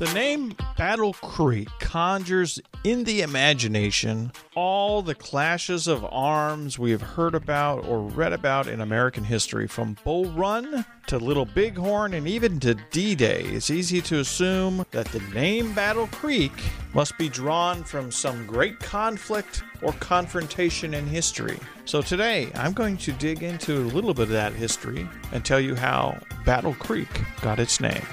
The name Battle Creek conjures in the imagination all the clashes of arms we have heard about or read about in American history, from Bull Run to Little Bighorn and even to D Day. It's easy to assume that the name Battle Creek must be drawn from some great conflict or confrontation in history. So today, I'm going to dig into a little bit of that history and tell you how Battle Creek got its name.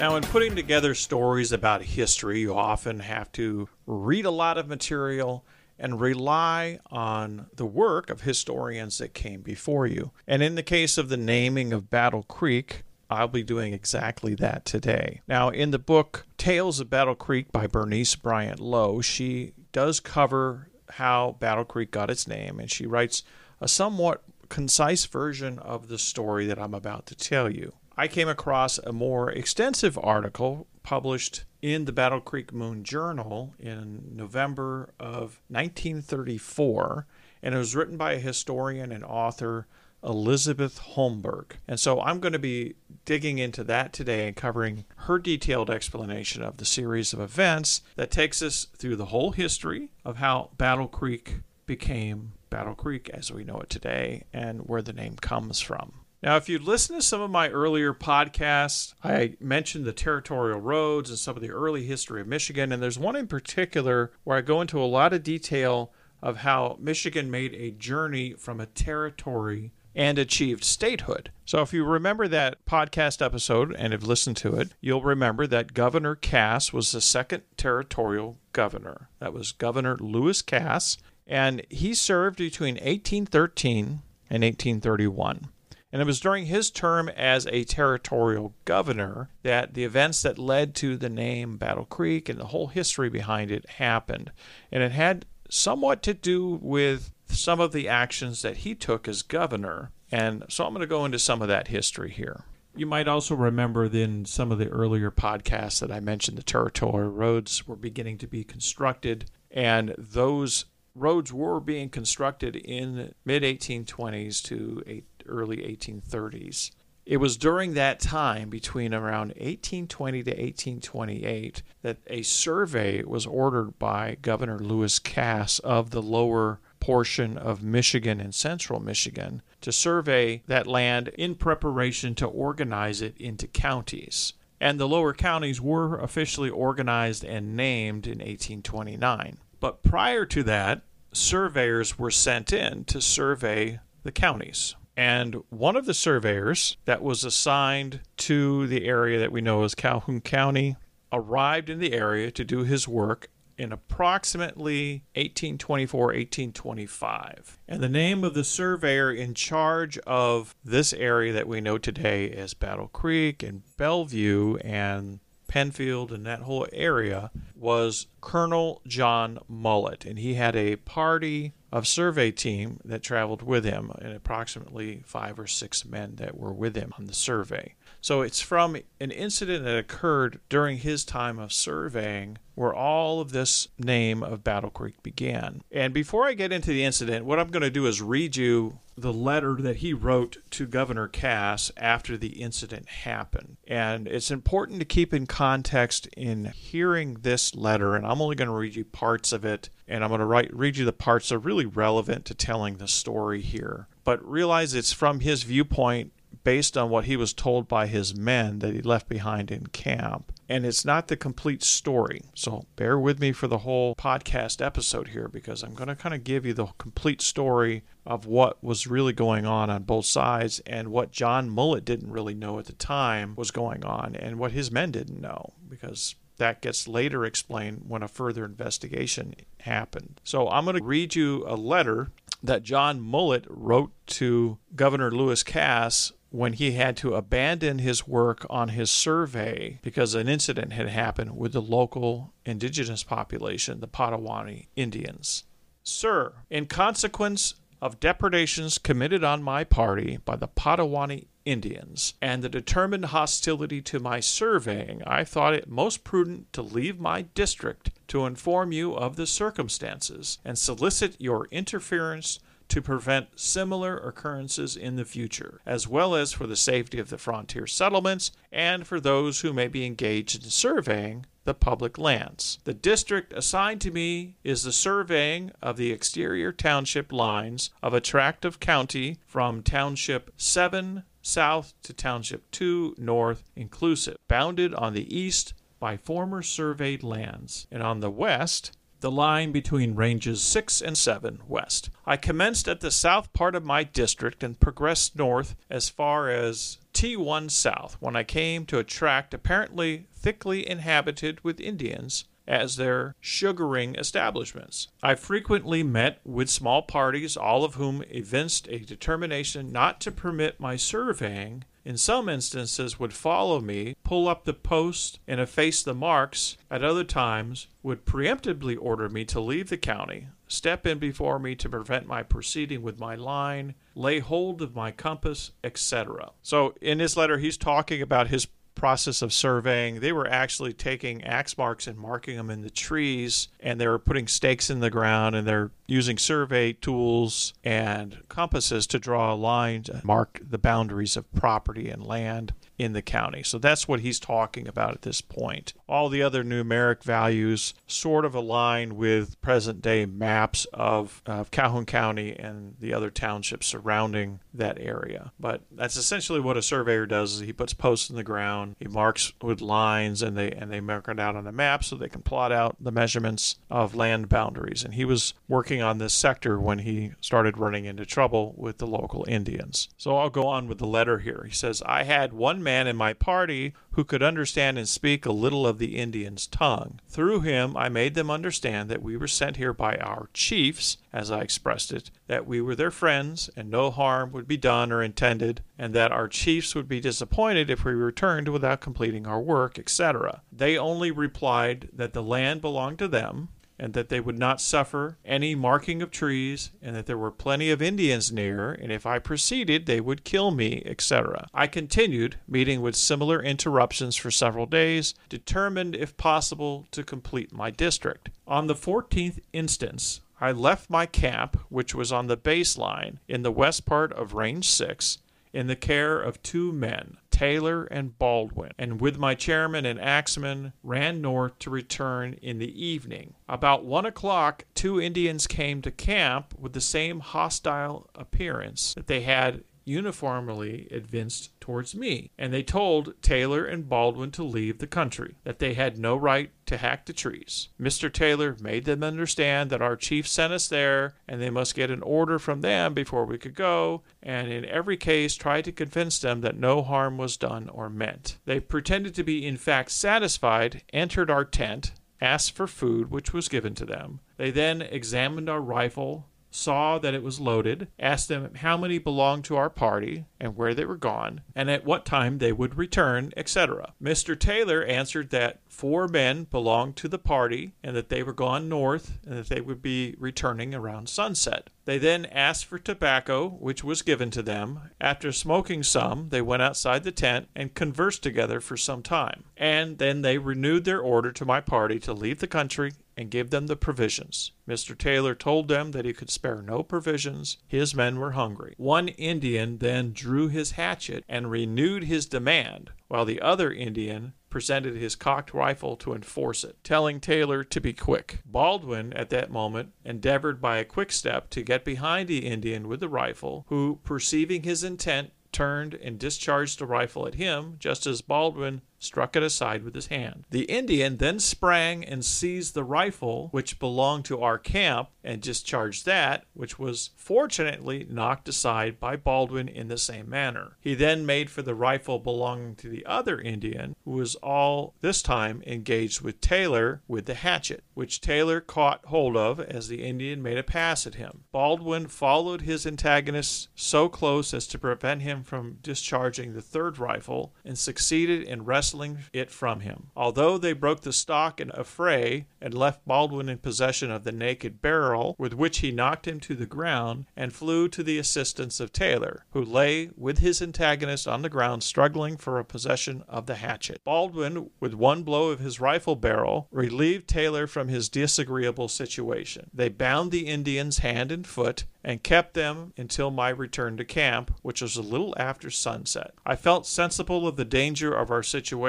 Now, in putting together stories about history, you often have to read a lot of material and rely on the work of historians that came before you. And in the case of the naming of Battle Creek, I'll be doing exactly that today. Now, in the book Tales of Battle Creek by Bernice Bryant Lowe, she does cover how Battle Creek got its name, and she writes a somewhat concise version of the story that I'm about to tell you. I came across a more extensive article published in the Battle Creek Moon Journal in November of 1934, and it was written by a historian and author, Elizabeth Holmberg. And so I'm going to be digging into that today and covering her detailed explanation of the series of events that takes us through the whole history of how Battle Creek became Battle Creek as we know it today and where the name comes from. Now, if you listen to some of my earlier podcasts, I mentioned the territorial roads and some of the early history of Michigan, and there's one in particular where I go into a lot of detail of how Michigan made a journey from a territory and achieved statehood. So, if you remember that podcast episode and have listened to it, you'll remember that Governor Cass was the second territorial governor. That was Governor Lewis Cass, and he served between 1813 and 1831. And it was during his term as a territorial governor that the events that led to the name Battle Creek and the whole history behind it happened. And it had somewhat to do with some of the actions that he took as governor. And so I'm going to go into some of that history here. You might also remember in some of the earlier podcasts that I mentioned the territorial roads were beginning to be constructed, and those roads were being constructed in mid 1820s to early 1830s. It was during that time, between around 1820 to 1828, that a survey was ordered by Governor Lewis Cass of the lower portion of Michigan and central Michigan to survey that land in preparation to organize it into counties. And the lower counties were officially organized and named in 1829. But prior to that, surveyors were sent in to survey the counties. And one of the surveyors that was assigned to the area that we know as Calhoun County arrived in the area to do his work in approximately 1824 1825. And the name of the surveyor in charge of this area that we know today as Battle Creek and Bellevue and Penfield and that whole area was Colonel John Mullett. And he had a party of survey team that traveled with him and approximately five or six men that were with him on the survey. So it's from an incident that occurred during his time of surveying where all of this name of Battle Creek began. And before I get into the incident, what I'm going to do is read you the letter that he wrote to Governor Cass after the incident happened. And it's important to keep in context in hearing this letter, and I'm only going to read you parts of it, and I'm going to write, read you the parts that are really relevant to telling the story here. But realize it's from his viewpoint based on what he was told by his men that he left behind in camp. And it's not the complete story. So bear with me for the whole podcast episode here because I'm going to kind of give you the complete story of what was really going on on both sides and what John Mullett didn't really know at the time was going on and what his men didn't know because that gets later explained when a further investigation happened. So I'm going to read you a letter that John Mullett wrote to Governor Lewis Cass when he had to abandon his work on his survey because an incident had happened with the local indigenous population, the Potawatomi Indians. Sir, in consequence of depredations committed on my party by the Potawatomi Indians and the determined hostility to my surveying, I thought it most prudent to leave my district to inform you of the circumstances and solicit your interference to prevent similar occurrences in the future, as well as for the safety of the frontier settlements and for those who may be engaged in surveying the public lands. The district assigned to me is the surveying of the exterior township lines of a tract of county from Township 7 south to Township 2 north inclusive, bounded on the east by former surveyed lands, and on the west the line between ranges 6 and 7 west. I commenced at the south part of my district and progressed north as far as T1 South when I came to a tract apparently thickly inhabited with Indians as their sugaring establishments. I frequently met with small parties, all of whom evinced a determination not to permit my surveying. In some instances, would follow me, pull up the post, and efface the marks. At other times, would preemptively order me to leave the county, step in before me to prevent my proceeding with my line, lay hold of my compass, etc. So, in this letter, he's talking about his process of surveying, they were actually taking axe marks and marking them in the trees, and they were putting stakes in the ground, and they're using survey tools and compasses to draw a line to mark the boundaries of property and land in the county. So that's what he's talking about at this point. All the other numeric values sort of align with present day maps of, of Calhoun County and the other townships surrounding that area. But that's essentially what a surveyor does is he puts posts in the ground, he marks with lines and they and they mark it out on the map so they can plot out the measurements of land boundaries. And he was working on this sector when he started running into trouble with the local Indians. So I'll go on with the letter here. He says, I had one man in my party who could understand and speak a little of the Indians' tongue. Through him, I made them understand that we were sent here by our chiefs, as I expressed it, that we were their friends, and no harm would be done or intended, and that our chiefs would be disappointed if we returned without completing our work, etc. They only replied that the land belonged to them, and that they would not suffer any marking of trees, and that there were plenty of Indians near, and if I proceeded, they would kill me, etc. I continued, meeting with similar interruptions for several days, determined, if possible, to complete my district. On the 14th instance, I left my camp, which was on the base line in the west part of Range 6, in the care of two men, Taylor and Baldwin, and with my chainman and axeman ran north to return in the evening. About one o'clock, two Indians came to camp with the same hostile appearance that they had uniformly evinced towards me, and they told Taylor and Baldwin to leave the country, that they had no right to hack the trees. Mr. Taylor made them understand that our chief sent us there, and they must get an order from them before we could go, and in every case tried to convince them that no harm was done or meant. They pretended to be in fact satisfied, entered our tent, asked for food, which was given to them. They then examined our rifle, saw that it was loaded, asked them how many belonged to our party and where they were gone, and at what time they would return, etc. Mr. Taylor answered that four men belonged to the party and that they were gone north and that they would be returning around sunset. They then asked for tobacco, which was given to them. After smoking some, they went outside the tent and conversed together for some time. And then they renewed their order to my party to leave the country and give them the provisions. Mr. Taylor told them that he could spare no provisions. His men were hungry. One Indian then drew his hatchet and renewed his demand, while the other Indian presented his cocked rifle to enforce it, telling Taylor to be quick. Baldwin, at that moment, endeavored by a quick step to get behind the Indian with the rifle, who, perceiving his intent, turned and discharged the rifle at him, just as Baldwin struck it aside with his hand. The Indian then sprang and seized the rifle which belonged to our camp and discharged that, which was fortunately knocked aside by Baldwin in the same manner. He then made for the rifle belonging to the other Indian, who was all this time engaged with Taylor with the hatchet, which Taylor caught hold of as the Indian made a pass at him. Baldwin followed his antagonist so close as to prevent him from discharging the third rifle and succeeded in wrestling it from him. Although they broke the stock in a fray and left Baldwin in possession of the naked barrel with which he knocked him to the ground, and flew to the assistance of Taylor, who lay with his antagonist on the ground struggling for a possession of the hatchet. Baldwin, with one blow of his rifle barrel, relieved Taylor from his disagreeable situation. They bound the Indians hand and foot and kept them until my return to camp, which was a little after sunset. I felt sensible of the danger of our situation,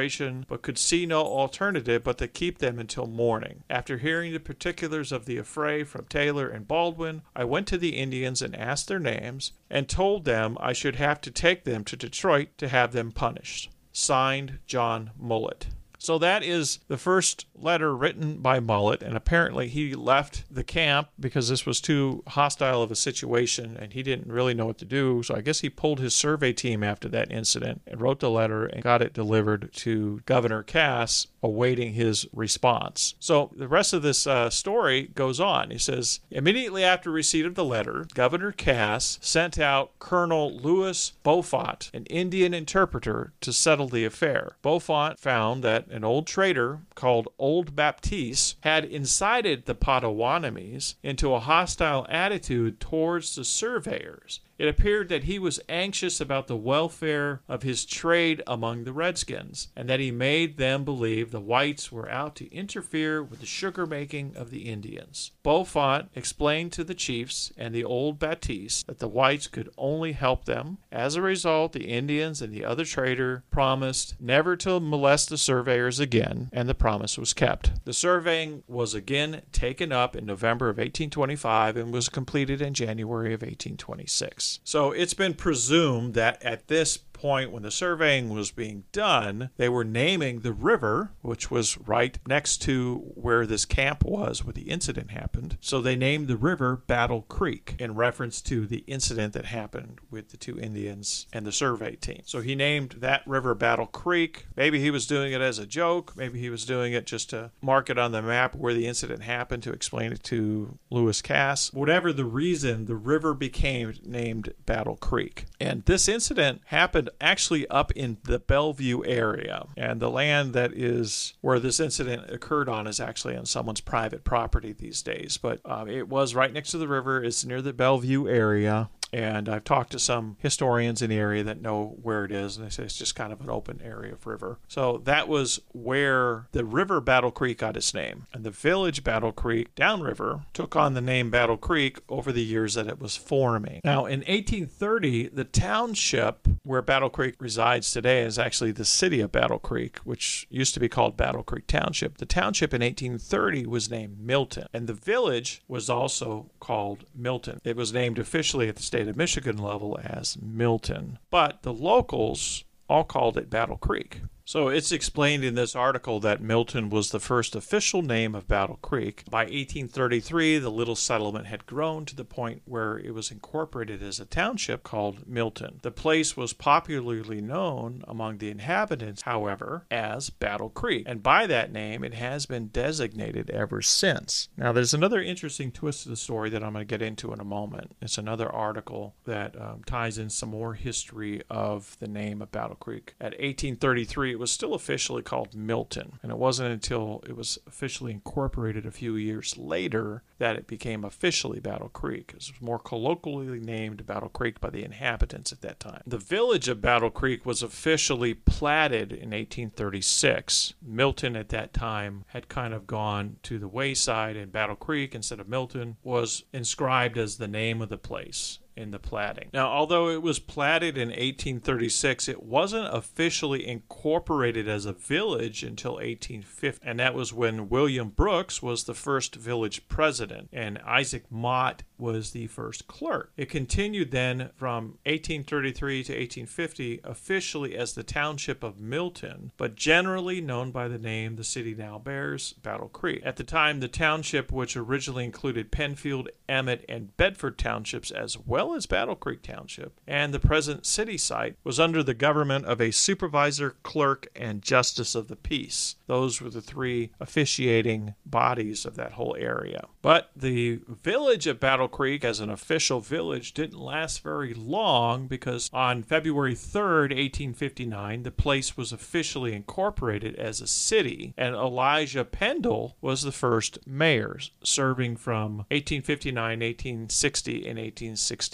but could see no alternative but to keep them until morning. After hearing the particulars of the affray from Taylor and Baldwin, I went to the Indians and asked their names, and told them I should have to take them to Detroit to have them punished. Signed, John Mullett. So that is the first letter written by Mullett, and apparently he left the camp because this was too hostile of a situation and he didn't really know what to do. So I guess he pulled his survey team after that incident and wrote the letter and got it delivered to Governor Cass, awaiting his response. So the rest of this uh, story goes on. He says immediately after receipt of the letter, Governor Cass sent out Colonel Louis Beaufort, an Indian interpreter, to settle the affair. Beaufort found that an old trader called Old Baptiste had incited the Potawatomis into a hostile attitude towards the surveyors. It appeared that he was anxious about the welfare of his trade among the Redskins, and that he made them believe the whites were out to interfere with the sugar making of the Indians. Beaufort explained to the chiefs and the old Baptiste that the whites could only help them. As a result, the Indians and the other trader promised never to molest the surveyors again, and the promise was kept. The surveying was again taken up in November of 1825 and was completed in January of 1826. So it's been presumed that at this point when the surveying was being done, they were naming the river, which was right next to where this camp was where the incident happened. So they named the river Battle Creek in reference to the incident that happened with the two Indians and the survey team. So he named that river Battle Creek. Maybe he was doing it as a joke. Maybe he was doing it just to mark it on the map where the incident happened to explain it to Lewis Cass. Whatever the reason, the river became named Battle Creek. And this incident happened actually up in the Bellevue area. And the land that is where this incident occurred on is actually on someone's private property these days. But um, it was right next to the river, it's near the Bellevue area. And I've talked to some historians in the area that know where it is, and they say it's just kind of an open area of river. So that was where the river Battle Creek got its name. And the village Battle Creek downriver took on the name Battle Creek over the years that it was forming. Now, in 1830, the township where Battle Creek resides today is actually the city of Battle Creek, which used to be called Battle Creek Township. The township in 1830 was named Milton, and the village was also called Milton. It was named officially at the state of Michigan level as Milton, but the locals all called it Battle Creek. So it's explained in this article that Milton was the first official name of Battle Creek. By 1833, the little settlement had grown to the point where it was incorporated as a township called Milton. The place was popularly known among the inhabitants, however, as Battle Creek, and by that name it has been designated ever since. Now, there's another interesting twist to the story that I'm going to get into in a moment. It's another article that um, ties in some more history of the name of Battle Creek. At 1833, was still officially called Milton, and it wasn't until it was officially incorporated a few years later that it became officially Battle Creek. It was more colloquially named Battle Creek by the inhabitants at that time. The village of Battle Creek was officially platted in 1836. Milton at that time had kind of gone to the wayside, and Battle Creek, instead of Milton, was inscribed as the name of the place in the platting. Now, although it was platted in 1836, it wasn't officially incorporated as a village until 1850, and that was when William Brooks was the first village president and Isaac Mott was the first clerk. It continued then from 1833 to 1850 officially as the township of Milton, but generally known by the name the city now bears, Battle Creek. At the time, the township, which originally included Penfield, Emmett, and Bedford townships as well well as Battle Creek Township. And the present city site was under the government of a supervisor, clerk, and justice of the peace. Those were the three officiating bodies of that whole area. But the village of Battle Creek as an official village didn't last very long because on February 3rd, 1859, the place was officially incorporated as a city, and Elijah Pendill was the first mayor, serving from 1859, 1860, and 1861.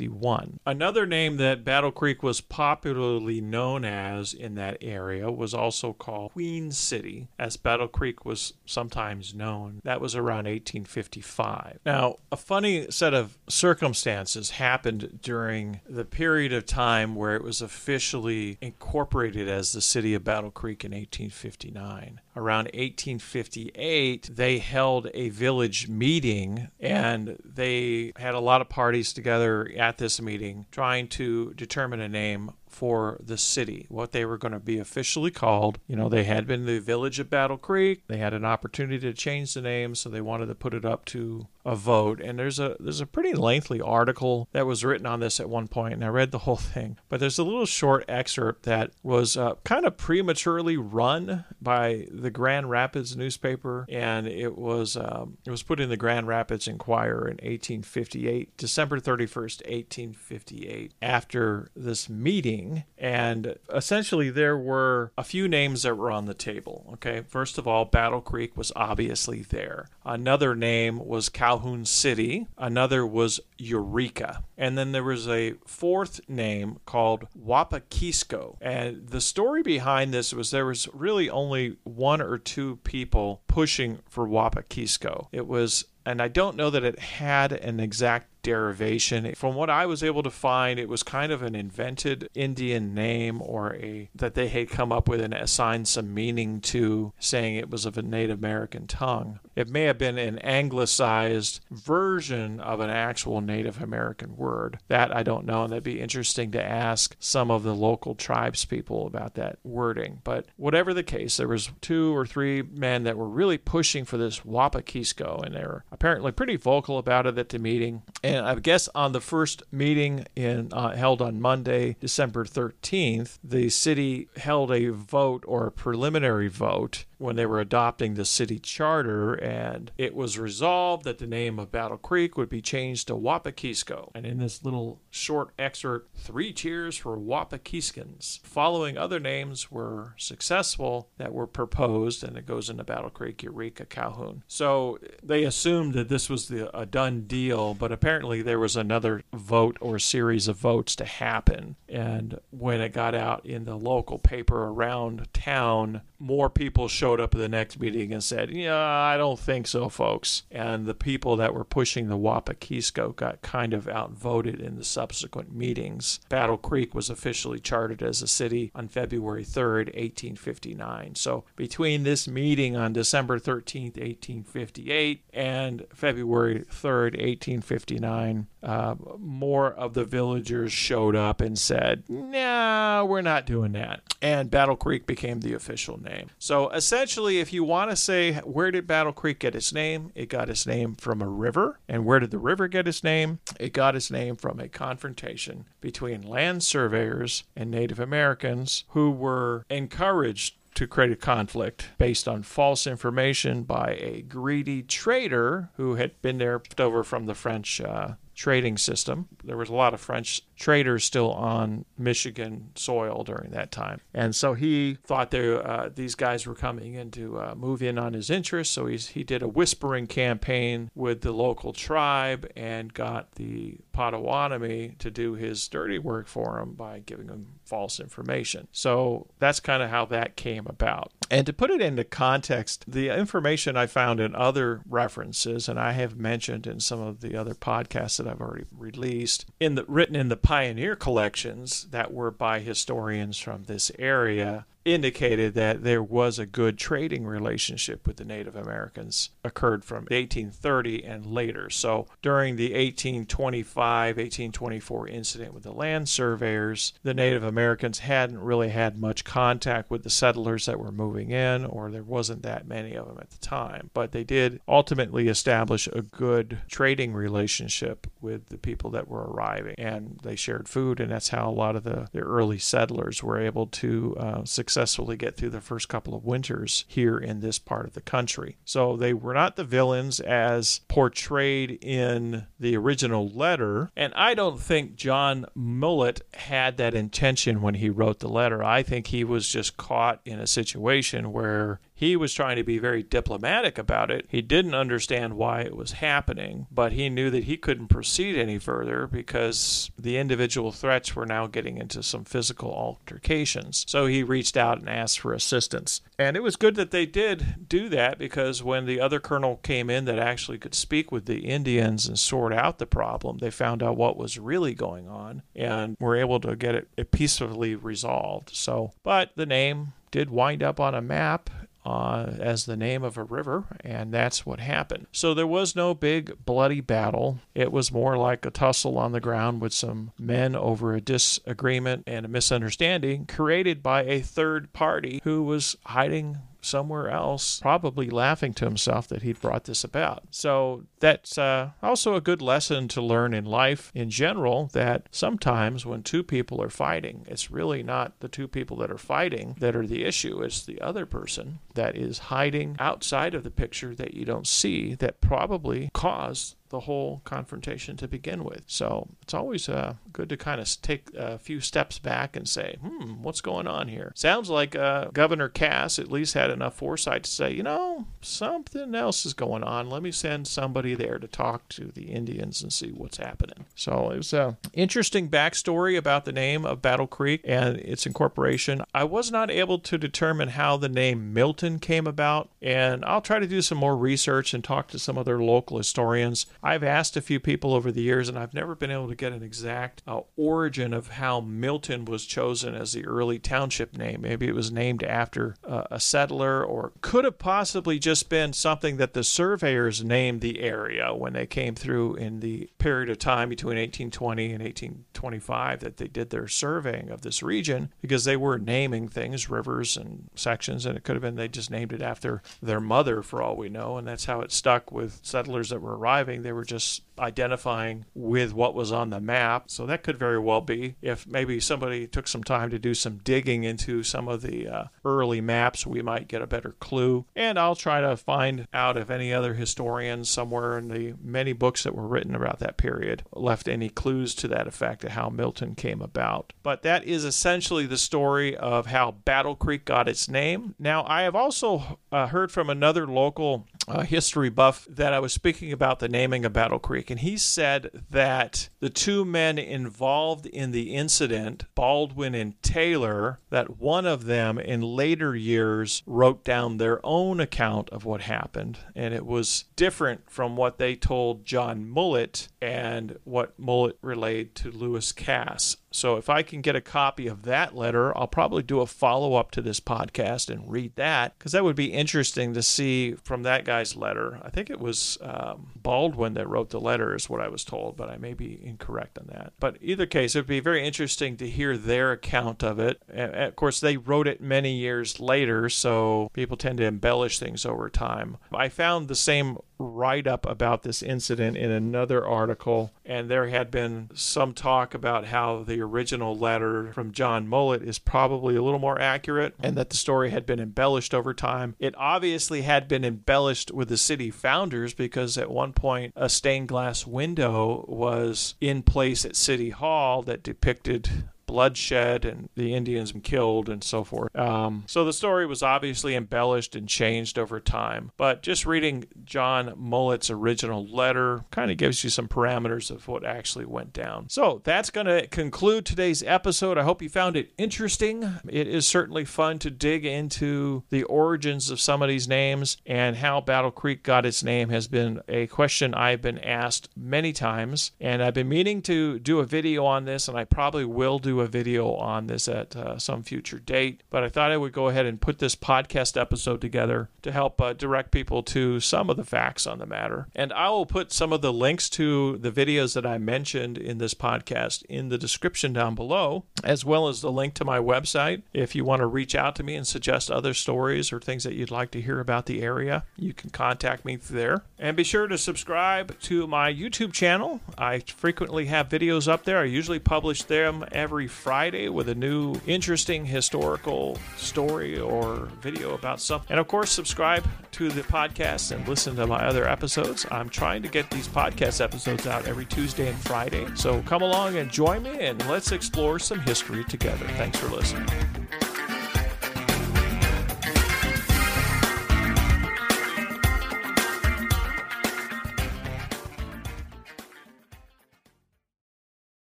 Another name that Battle Creek was popularly known as in that area was also called Queen City, as Battle Creek was sometimes known. That was around 1855. Now, a funny set of circumstances happened during the period of time where it was officially incorporated as the city of Battle Creek in 1859 around 1858, they held a village meeting and they had a lot of parties together at this meeting trying to determine a name for the city, what they were going to be officially called. You know, they had been the village of Battle Creek. They had an opportunity to change the name, so they wanted to put it up to a vote. And there's a there's a pretty lengthy article that was written on this at one point, and I read the whole thing. But there's a little short excerpt that was uh, kind of prematurely run by the Grand Rapids newspaper, and it was um, it was put in the Grand Rapids Enquirer in 1858, December 31st, 1858. After this meeting, and essentially there were a few names that were on the table. Okay, first of all, Battle Creek was obviously there. Another name was Calhoun City. Another was Eureka. And then there was a fourth name called Wapakisco. And the story behind this was there was really only one or two people pushing for Wapakisco. It was and I don't know that it had an exact derivation. From what I was able to find, it was kind of an invented Indian name or a that they had come up with and assigned some meaning to, saying it was of a Native American tongue. It may have been an anglicized version of an actual Native American word. That I don't know, and that'd be interesting to ask some of the local tribes people about that wording. But whatever the case, there was two or three men that were really pushing for this Wapakisco, and they were apparently pretty vocal about it at the meeting. And I guess on the first meeting in uh, held on Monday, December 13th, the city held a vote or a preliminary vote when they were adopting the city charter, and it was resolved that the name of Battle Creek would be changed to Wapakisco. And in this little short excerpt, three cheers for Wapakiskans. Following other names were successful that were proposed, and it goes into Battle Creek, Eureka, Calhoun. So they assumed that this was the, a done deal, but apparently there was another vote or series of votes to happen. And when it got out in the local paper around town, more people showed up at the next meeting and said, Yeah, I don't think so, folks. And the people that were pushing the Wapakisco got kind of outvoted in the subsequent meetings. Battle Creek was officially chartered as a city on February 3rd, 1859. So between this meeting on December 13th, 1858, and February 3rd, 1859, uh, more of the villagers showed up and said, No, we're not doing that. And Battle Creek became the official name. So essentially, if you want to say, where did Battle Creek get its name? It got its name from a river. And where did the river get its name? It got its name from a confrontation between land surveyors and Native Americans who were encouraged to create a conflict based on false information by a greedy trader who had been there over from the French uh, trading system. There was a lot of French traders still on Michigan soil during that time. And so he thought there, uh, these guys were coming in to uh, move in on his interests. So he's, he did a whispering campaign with the local tribe and got the Potawatomi to do his dirty work for him by giving him false information. So that's kind of how that came about. And to put it into context, the information I found in other references, and I have mentioned in some of the other podcasts that I've already released, in the written in the pioneer collections that were by historians from this area, indicated that there was a good trading relationship with the Native Americans occurred from 1830 and later. So during the 1825 1824 incident with the land surveyors, the Native Americans hadn't really had much contact with the settlers that were moving in, or there wasn't that many of them at the time. But they did ultimately establish a good trading relationship with the people that were arriving, and they shared food, and that's how a lot of the, the early settlers were able to uh, successfully get through the first couple of winters here in this part of the country. So they were not the villains as portrayed in the original letter, and I don't think John Mullett had that intention when he wrote the letter. I think he was just caught in a situation where he was trying to be very diplomatic about it. He didn't understand why it was happening, but he knew that he couldn't proceed any further because the individual threats were now getting into some physical altercations. So he reached out and asked for assistance. And it was good that they did do that because when the other colonel came in that actually could speak with the Indians and sort out the problem, they found out what was really going on and were able to get it peacefully resolved. So, but the name did wind up on a map uh, as the name of a river, and that's what happened. So there was no big bloody battle. It was more like a tussle on the ground with some men over a disagreement and a misunderstanding created by a third party who was hiding somewhere else, probably laughing to himself that he'd brought this about. So that's uh, also a good lesson to learn in life in general that sometimes when two people are fighting, it's really not the two people that are fighting that are the issue, it's the other person that is hiding outside of the picture that you don't see that probably caused the whole confrontation to begin with. So it's always uh, good to kind of take a few steps back and say, hmm, what's going on here? Sounds like uh, Governor Cass at least had enough foresight to say, you know, something else is going on. Let me send somebody there to talk to the Indians and see what's happening. So it was an interesting backstory about the name of Battle Creek and its incorporation. I was not able to determine how the name Milton came about, and I'll try to do some more research and talk to some other local historians. I've asked a few people over the years, and I've never been able to get an exact uh, origin of how Milton was chosen as the early township name. Maybe it was named after uh, a settler, or could have possibly just been something that the surveyors named the area when they came through in the period of time between 1820 and 1825 that they did their surveying of this region because they were naming things, rivers and sections, and it could have been they just named it after their mother for all we know, and that's how it stuck with settlers that were arriving they were just identifying with what was on the map. So that could very well be if maybe somebody took some time to do some digging into some of the uh, early maps, we might get a better clue. And I'll try to find out if any other historians somewhere in the many books that were written about that period left any clues to that effect of how Milton came about. But that is essentially the story of how Battle Creek got its name. Now, I have also uh, heard from another local uh, history buff that I was speaking about the naming of Battle Creek, and he said that the two men involved in the incident, Baldwin and Taylor, that one of them in later years wrote down their own account of what happened, and it was different from what they told John Mullett and what Mullett relayed to Lewis Cass. So if I can get a copy of that letter, I'll probably do a follow up to this podcast and read that because that would be interesting to see from that guy's letter. I think it was um, Baldwin that wrote the letter, is what I was told, but I may be incorrect on that. But either case, it would be very interesting to hear their account of it. And of course, they wrote it many years later, so people tend to embellish things over time. I found the same write up about this incident in another article, and there had been some talk about how the original letter from John Mullett is probably a little more accurate and that the story had been embellished over time. It obviously had been embellished with the city founders because at one point a stained glass window was in place at City Hall that depicted bloodshed and the Indians killed and so forth. Um, so the story was obviously embellished and changed over time. But just reading John Mullett's original letter kind of gives you some parameters of what actually went down. So that's going to conclude today's episode. I hope you found it interesting. It is certainly fun to dig into the origins of some of these names and how Battle Creek got its name has been a question I've been asked many times. And I've been meaning to do a video on this, and I probably will do a video on this at uh, some future date. But I thought I would go ahead and put this podcast episode together to help uh, direct people to some of the facts on the matter. And I will put some of the links to the videos that I mentioned in this podcast in the description down below, as well as the link to my website. If you want to reach out to me and suggest other stories or things that you'd like to hear about the area, you can contact me there. And be sure to subscribe to my YouTube channel. I frequently have videos up there. I usually publish them Friday with a new interesting historical story or video about something. And of course, subscribe to the podcast and listen to my other episodes. I'm trying to get these podcast episodes out every Tuesday and Friday. So come along and join me and let's explore some history together. Thanks for listening.